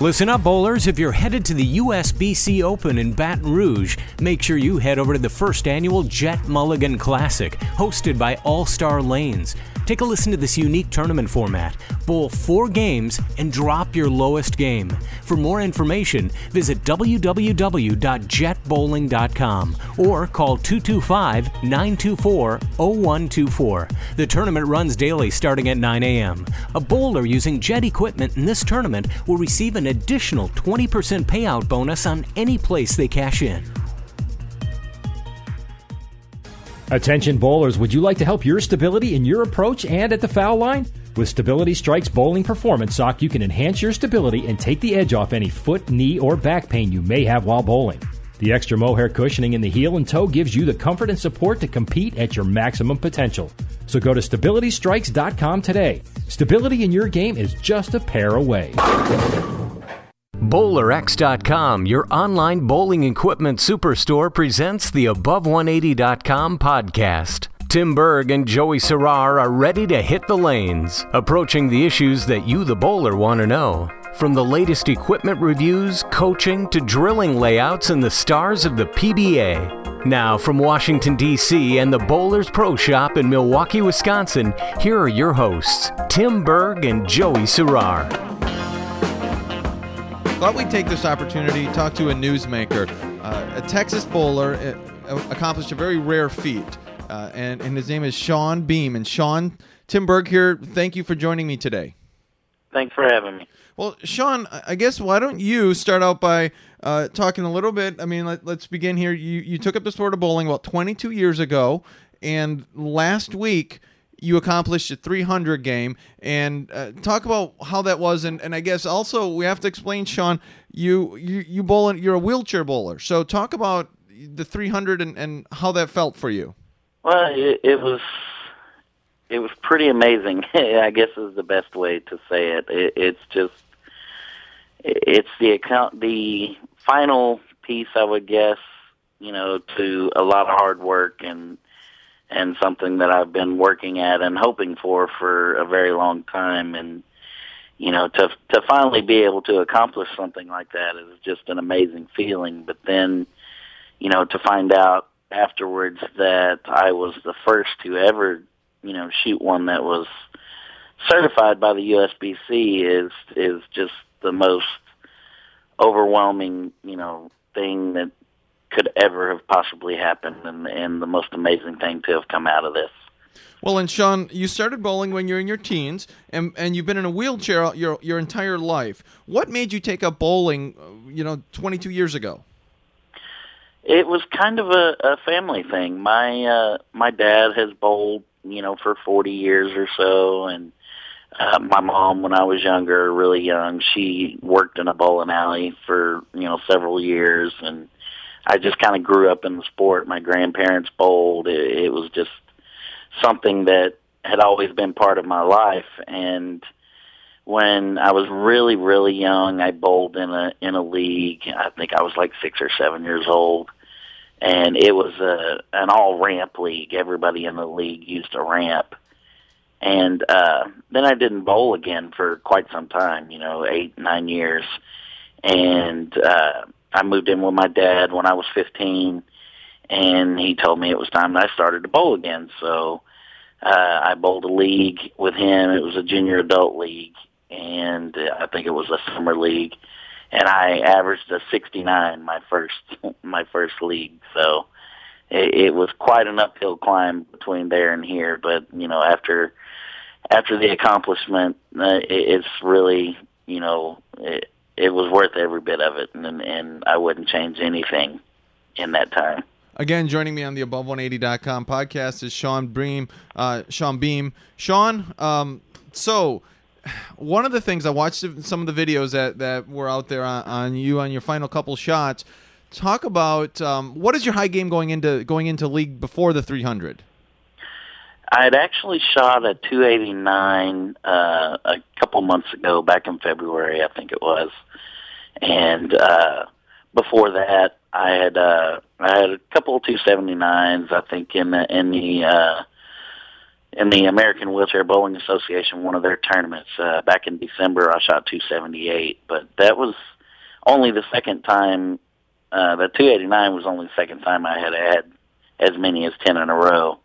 Listen up, bowlers. If you're headed to the USBC Open in Baton Rouge, make sure you head over to the first annual Jet Mulligan Classic, hosted by All Star Lanes. Take a listen to this unique tournament format. Bowl four games and drop your lowest game. For more information, visit www.jetbowling.com or call 225 924 0124. The tournament runs daily starting at 9 a.m. A bowler using Jet equipment in this tournament will receive an additional 20% payout bonus on any place they cash in. Attention bowlers, would you like to help your stability in your approach and at the foul line? With Stability Strikes Bowling Performance Sock, you can enhance your stability and take the edge off any foot, knee, or back pain you may have while bowling. The extra mohair cushioning in the heel and toe gives you the comfort and support to compete at your maximum potential. So go to StabilityStrikes.com today. Stability in your game is just a pair away. BowlerX.com, your online bowling equipment superstore, presents the Above180.com podcast. Tim Berg and Joey Serrar are ready to hit the lanes, approaching the issues that you, the bowler, want to know. From the latest equipment reviews, coaching, to drilling layouts and the stars of the PBA. Now, from Washington, D.C. and the Bowlers Pro Shop in Milwaukee, Wisconsin, here are your hosts, Tim Berg and Joey Serrar. Thought we'd take this opportunity to talk to a newsmaker. Uh, a Texas bowler uh, accomplished a very rare feat, uh, and, and his name is Shawn Beam. And Shawn, Tim Berg here, thank you for joining me today. Thanks for having me. Well, Shawn, I guess why don't you start out by uh, talking a little bit? I mean, let, us begin here. You you took up the sport of bowling about 22 years ago, and last week you accomplished a 300 game. And uh, talk about how that was. And, and i guess also we have to explain shawn you you, you bowl you're a wheelchair bowler. So talk about the 300 and, and how that felt for you. Well it, it was it was pretty amazing i guess is the best way to say it. it it's just it's the account the final piece i would guess you know to a lot of hard work and and something that I've been working at and hoping for for a very long time. And you know to to finally be able to accomplish something like that is just an amazing feeling. But then you know to find out afterwards that I was the first to ever you know shoot one that was certified by the USBC is is just the most overwhelming you know thing that could ever have possibly happened, and, and the most amazing thing to have come out of this. Well, and Shawn, you started bowling when you're in your teens, and and you've been in a wheelchair your your entire life. What made you take up bowling? Uh, you know, 22 years ago. It was kind of a, a family thing. My uh, my dad has bowled, you know, for 40 years or so, and uh, my mom, when I was younger, really young, she worked in a bowling alley for you know several years, and I just kind of grew up in the sport. My grandparents bowled. It, it was just something that had always been part of my life. And when I was really, really young, I bowled in a in a league. I think I was like six or seven years old, and it was a an all ramp league. Everybody in the league used a ramp. And uh, then I didn't bowl again for quite some time, you know, eight, nine years. And uh, I moved in with my dad when I was 15, and he told me it was time that I started to bowl again. So uh, I bowled a league with him. It was a junior adult league, and I think it was a summer league. And I averaged a 69 my first my first league. So it, it was quite an uphill climb between there and here. But you know, after after the accomplishment, uh, it, it's really you know it, it was worth every bit of it, and and I wouldn't change anything in that time. Again, joining me on the Above180.com podcast is Shawn Beam. Uh, Shawn Beam. Shawn, um, so one of the things I watched some of the videos that, that were out there on, on you on your final couple shots. Talk about um, what is your high game going into going into league before the 300. I had actually shot a 289 uh, a couple months ago, back in February, I think it was, and uh, before that, I had uh, I had a couple of 279s, I think, in the in the uh, in the American Wheelchair Bowling Association, one of their tournaments uh, back in December. I shot 278, but that was only the second time. Uh, the 289 was only the second time I had had as many as 10 in a row.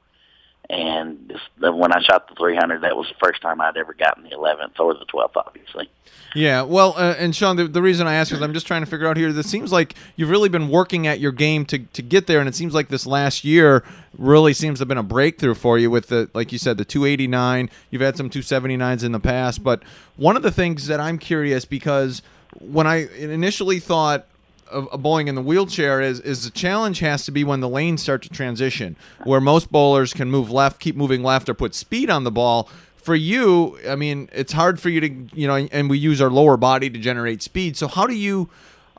And when I shot the 300, that was the first time I'd ever gotten the 11th or the 12th, obviously. Yeah, well, uh, and Shawn, the, the reason I ask is I'm just trying to figure out here. This seems like you've really been working at your game to, to get there, and it seems like this last year really seems to have been a breakthrough for you with the, like you said, the 289. You've had some 279s in the past, but one of the things that I'm curious because when I initially thought of a bowling in the wheelchair is is the challenge has to be when the lanes start to transition, where most bowlers can move left, keep moving left, or put speed on the ball. For you, I mean, it's hard for you to you know, and we use our lower body to generate speed. So how do you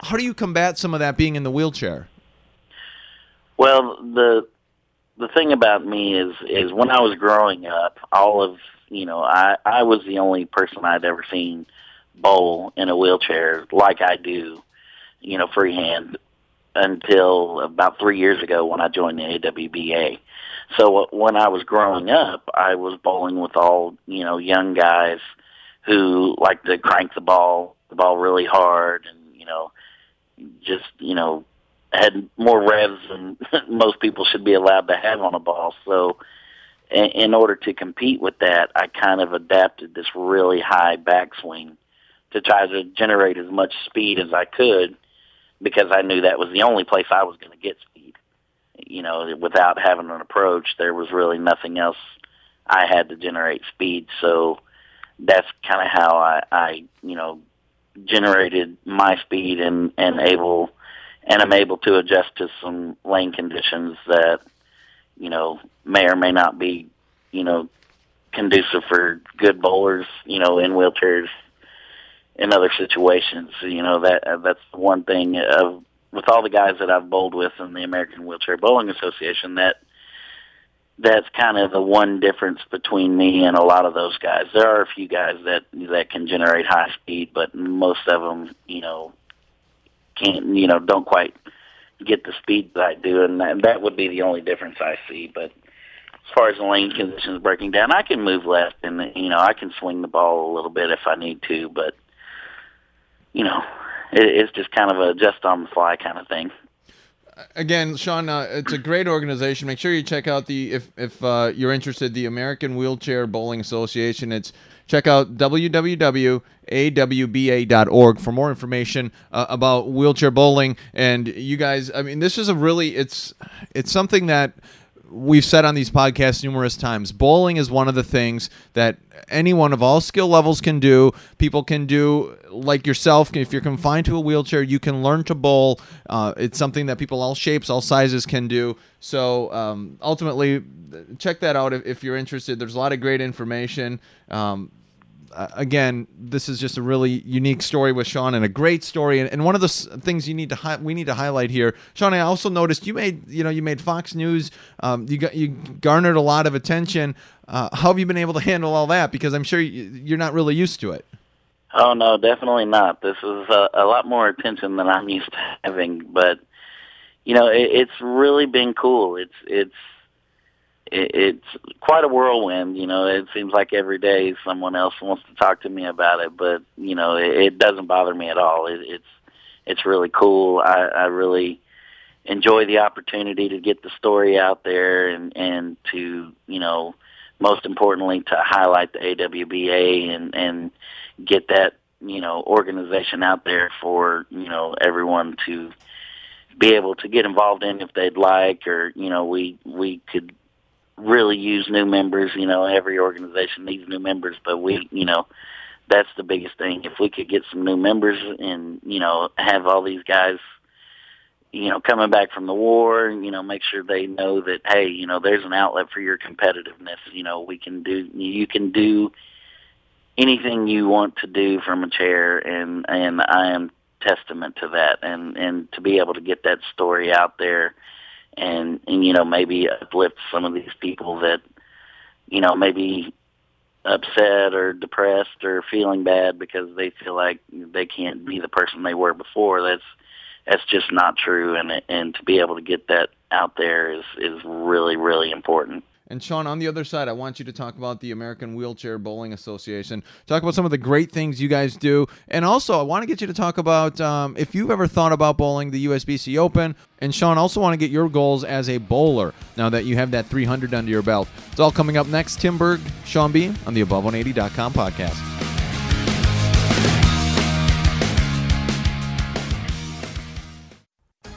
how do you combat some of that being in the wheelchair? Well, the the thing about me is is when I was growing up, all of you know, I I was the only person I'd ever seen bowl in a wheelchair like I do you know, freehand until about three years ago when I joined the AWBA. So uh, when I was growing up, I was bowling with all you know young guys who like to crank the ball, the ball really hard, and you know, just you know, had more revs than most people should be allowed to have on a ball. So in order to compete with that, I kind of adapted this really high backswing to try to generate as much speed as I could because I knew that was the only place I was going to get speed. You know, without having an approach, there was really nothing else I had to generate speed. So that's kind of how I, I, you know, generated my speed and and able and I'm able to adjust to some lane conditions that you know may or may not be you know conducive for good bowlers you know in wheelchairs in other situations. You know that uh, that's the one thing of with all the guys that I've bowled with in the American Wheelchair Bowling Association that that's kind of the one difference between me and a lot of those guys. There are a few guys that that can generate high speed, but most of them, you know, can't, you know, don't quite get the speed that I do, and that, that would be the only difference I see. But as far as the lane conditions breaking down, I can move left, and you know, I can swing the ball a little bit if I need to, but you know, it, it's just kind of a just on the fly kind of thing. Again, Shawn, uh, it's a great organization. Make sure you check out the if if uh, you're interested, the American Wheelchair Bowling Association. It's check out www.awba.org for more information uh, about wheelchair bowling. And you guys, I mean, this is a really it's it's something that we've said on these podcasts numerous times bowling is one of the things that anyone of all skill levels can do. People can do like yourself if you're confined to a wheelchair you can learn to bowl. Uh, it's something that people all shapes all sizes can do. So um, ultimately check that out if, if, you're interested. There's a lot of great information. Um, again, this is just a really unique story with Shawn and a great story. And, and one of the things you need to hi- we need to highlight here, Shawn. I also noticed you made you know you made Fox News. Um, you got you garnered a lot of attention. Uh, how have you been able to handle all that? Because I'm sure you're not really used to it. Oh no, definitely not. This is a, a lot more attention than I'm used to having. But you know, it, it's really been cool. It's it's it, it's quite a whirlwind. You know, it seems like every day someone else wants to talk to me about it, but you know, it, it doesn't bother me at all. It, it's it's really cool. I, I really enjoy the opportunity to get the story out there and and to you know, most importantly, to highlight the AWBA and and get that you know organization out there for you know everyone to be able to get involved in if they'd like or you know we we could really use new members. You know, every organization needs new members, but we, you know, that's the biggest thing. If we could get some new members and you know have all these guys, you know, coming back from the war, you know, make sure they know that hey, you know, there's an outlet for your competitiveness. You know, we can do, you can do anything you want to do from a chair, and and I am testament to that, and and to be able to get that story out there and and you know maybe uplift some of these people that you know maybe upset or depressed or feeling bad because they feel like they can't be the person they were before. That's that's just not true. And and to be able to get that out there is is really really important And Shawn, on the other side, I want you to talk about the American Wheelchair Bowling Association. Talk about some of the great things you guys do, and also I want to get you to talk about um, if you've ever thought about bowling the USBC Open. And Shawn, also want to get your goals as a bowler now that you have that 300 under your belt. It's all coming up next. Tim Berg, Shawn B on the Above180.com podcast.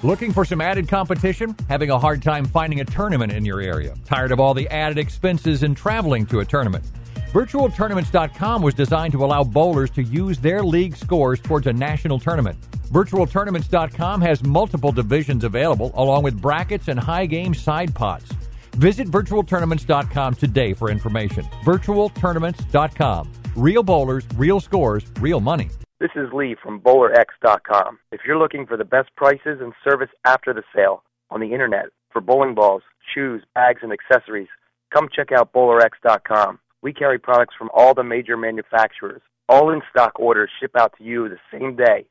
Looking for some added competition? Having a hard time finding a tournament in your area? Tired of all the added expenses in traveling to a tournament? VirtualTournaments.com was designed to allow bowlers to use their league scores towards a national tournament. VirtualTournaments.com has multiple divisions available, along with brackets and high game side pots. Visit VirtualTournaments.com today for information. VirtualTournaments.com. Real bowlers, real scores, real money. This is Lee from BowlerX.com. If you're looking for the best prices and service after the sale on the internet for bowling balls, shoes, bags, and accessories, come check out BowlerX.com. We carry products from all the major manufacturers. All in stock orders ship out to you the same day.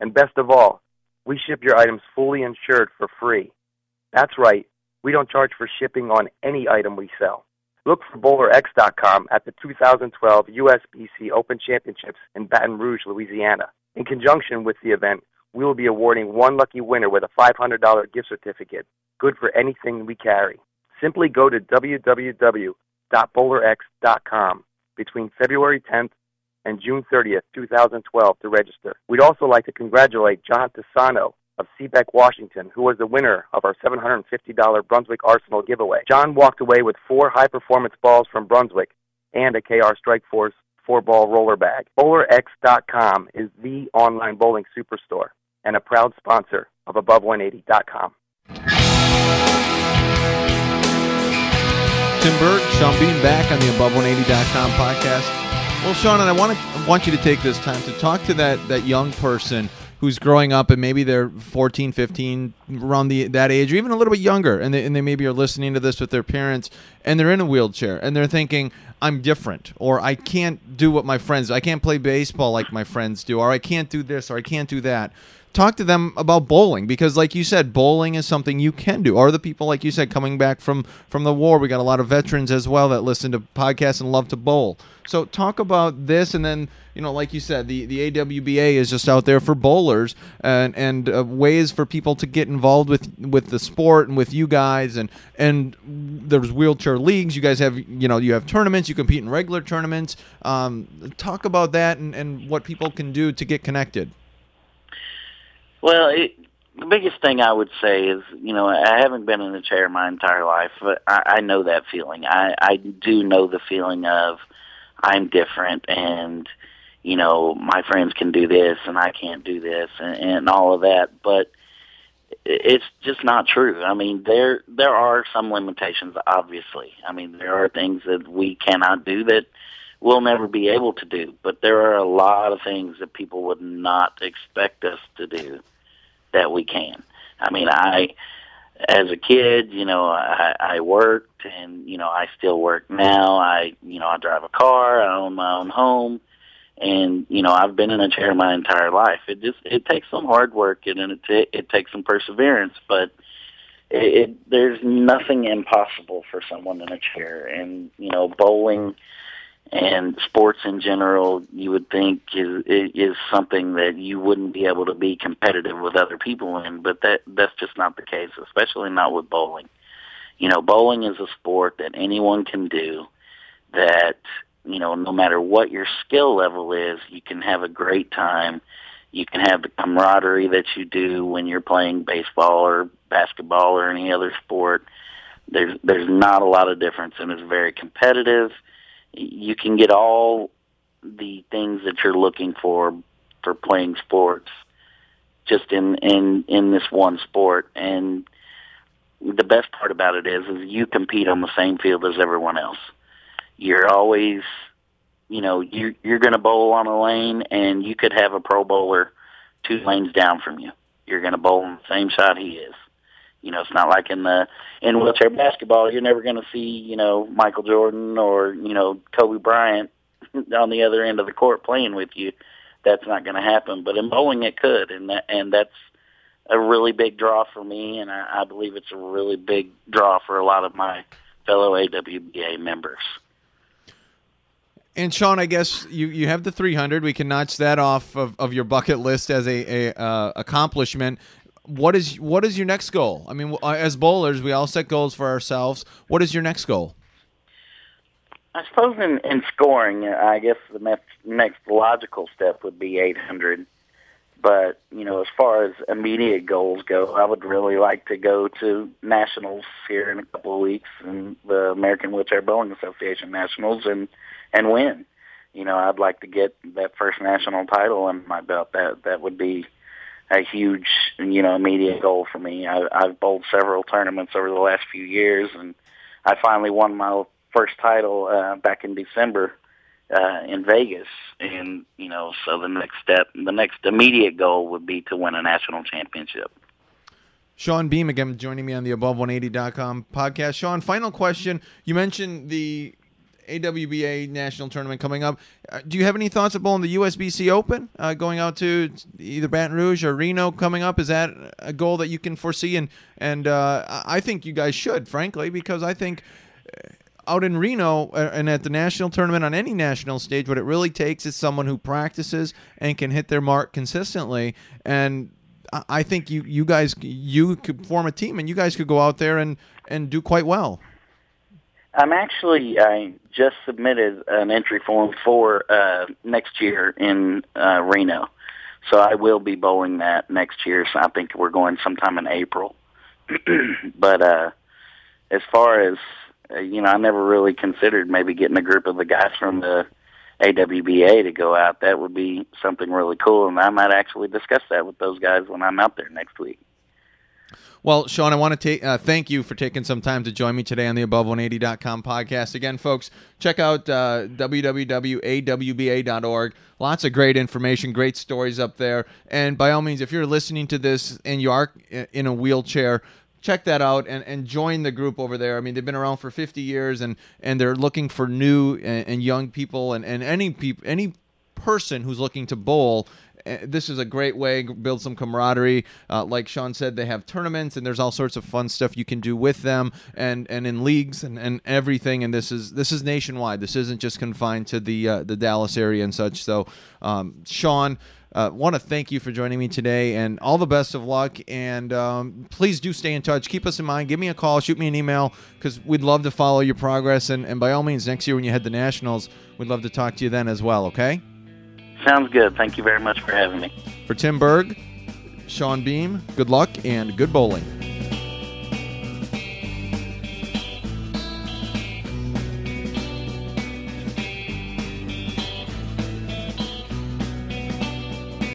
And best of all, we ship your items fully insured for free. That's right, we don't charge for shipping on any item we sell. Look for BowlerX.com at the 2012 USBC Open Championships in Baton Rouge, Louisiana. In conjunction with the event, we will be awarding one lucky winner with a $500 gift certificate, good for anything we carry. Simply go to www.bowlerx.com between February 10th and June 30th, 2012 to register. We'd also like to congratulate John Tisano of Seabeck, Washington, who was the winner of our $750 Brunswick Arsenal giveaway. John walked away with four high performance balls from Brunswick and a KR Strike Force four ball roller bag. BowlerX.com is the online bowling superstore and a proud sponsor of Above180.com. Tim Berg, Shawn Beam back on the Above180.com podcast. Well, Shawn, and I want to I want you to take this time to talk to that that young person who's growing up and maybe they're 14, 15, around the that age, or even a little bit younger, and they, and they maybe are listening to this with their parents, and they're in a wheelchair, and they're thinking, I'm different, or I can't do what my friends, do. I can't play baseball like my friends do, or I can't do this, or I can't do that talk to them about bowling because like you said bowling is something you can do. Or the people like you said coming back from from the war? We got a lot of veterans as well that listen to podcasts and love to bowl. So talk about this and then you know like you said the the awba is just out there for bowlers and and uh, ways for people to get involved with with the sport and with you guys and and there's wheelchair leagues. You guys have you know you have tournaments. You compete in regular tournaments. Um, talk about that and, and what people can do to get connected well, it, the biggest thing I would say is, you know, I haven't been in a chair my entire life, but I, I know that feeling. I, I do know the feeling of I'm different and, you know, my friends can do this and I can't do this and, and all of that. But it's just not true. I mean, there there are some limitations, obviously. I mean, there are things that we cannot do that we'll never be able to do. But there are a lot of things that people would not expect us to do that we can. I mean, I, as a kid, you know, I, I worked and, you know, I still work now. I, you know, I drive a car. I own my own home. And, you know, I've been in a chair my entire life. It just, it takes some hard work and it, it, it takes some perseverance, but it, it, there's nothing impossible for someone in a chair. And, you know, bowling, and sports in general you would think is is something that you wouldn't be able to be competitive with other people in but that that's just not the case especially not with bowling. You know bowling is a sport that anyone can do that you know no matter what your skill level is you can have a great time. You can have the camaraderie that you do when you're playing baseball or basketball or any other sport. There's there's not a lot of difference and it's very competitive you can get all the things that you're looking for for playing sports just in in in this one sport. And the best part about it is is you compete on the same field as everyone else. You're always you know you you're going to bowl on a lane and you could have a pro bowler two lanes down from you. You're going to bowl on the same shot he is you know, it's not like in the in wheelchair basketball, you're never going to see, you know, Michael Jordan or you know Kobe Bryant on the other end of the court playing with you. That's not going to happen. But in bowling, it could, and that and that's a really big draw for me, and I, I believe it's a really big draw for a lot of my fellow AWBA members. And Shawn, I guess you, you have the 300. We can notch that off of, of your bucket list as a, a uh, accomplishment. What is what is your next goal? I mean, uh, as bowlers, we all set goals for ourselves. What is your next goal? I suppose in, in scoring, I guess the next, next logical step would be 800. But, you know, as far as immediate goals go, I would really like to go to nationals here in a couple of weeks and the American Wheelchair Bowling Association nationals and, and win. You know, I'd like to get that first national title in my belt. That, that would be a huge, you know, immediate goal for me. I, I've bowled several tournaments over the last few years and I finally won my first title uh, back in December uh, in Vegas, and you know, so the next step, the next immediate goal would be to win a national championship. Shawn Beam again joining me on the Above180.com podcast. Shawn, final question. You mentioned the AWBA national tournament coming up. Uh, do you have any thoughts about the USBC Open uh, going out to either Baton Rouge or Reno coming up? Is that a goal that you can foresee? And and uh, I think you guys should, frankly, because I think out in Reno uh, and at the national tournament on any national stage, what it really takes is someone who practices and can hit their mark consistently. And I think you you guys you could form a team and you guys could go out there and and do quite well. I'm actually I just submitted an entry form for uh, next year in uh, Reno, so I will be bowling that next year. So I think we're going sometime in April. but uh, as far as uh, you know, I never really considered maybe getting a group of the guys from the AWBA to go out. That would be something really cool, and I might actually discuss that with those guys when I'm out there next week. Well, Shawn, I want to uh, thank you for taking some time to join me today on the Above180.com podcast. Again, folks, check out uh, www.awba.org. Lots of great information, great stories up there. And by all means, if you're listening to this and you are in a wheelchair, check that out and, and join the group over there. I mean, they've been around for 50 years and, and they're looking for new and, and young people and, and any peop, any person who's looking to bowl. Uh, this is a great way build some camaraderie. Uh, like Shawn said, they have tournaments and there's all sorts of fun stuff you can do with them and, and in leagues and, and everything. And this is this is nationwide. This isn't just confined to the uh, the Dallas area and such. So, um, Shawn. Uh, want to thank you for joining me today and all the best of luck. And um, please do stay in touch. Keep us in mind. Give me a call, shoot me an email because we'd love to follow your progress. And, and by all means, next year when you head to Nationals, we'd love to talk to you then as well, okay? Sounds good. Thank you very much for having me. For Tim Berg, Shawn Beam, good luck and good bowling.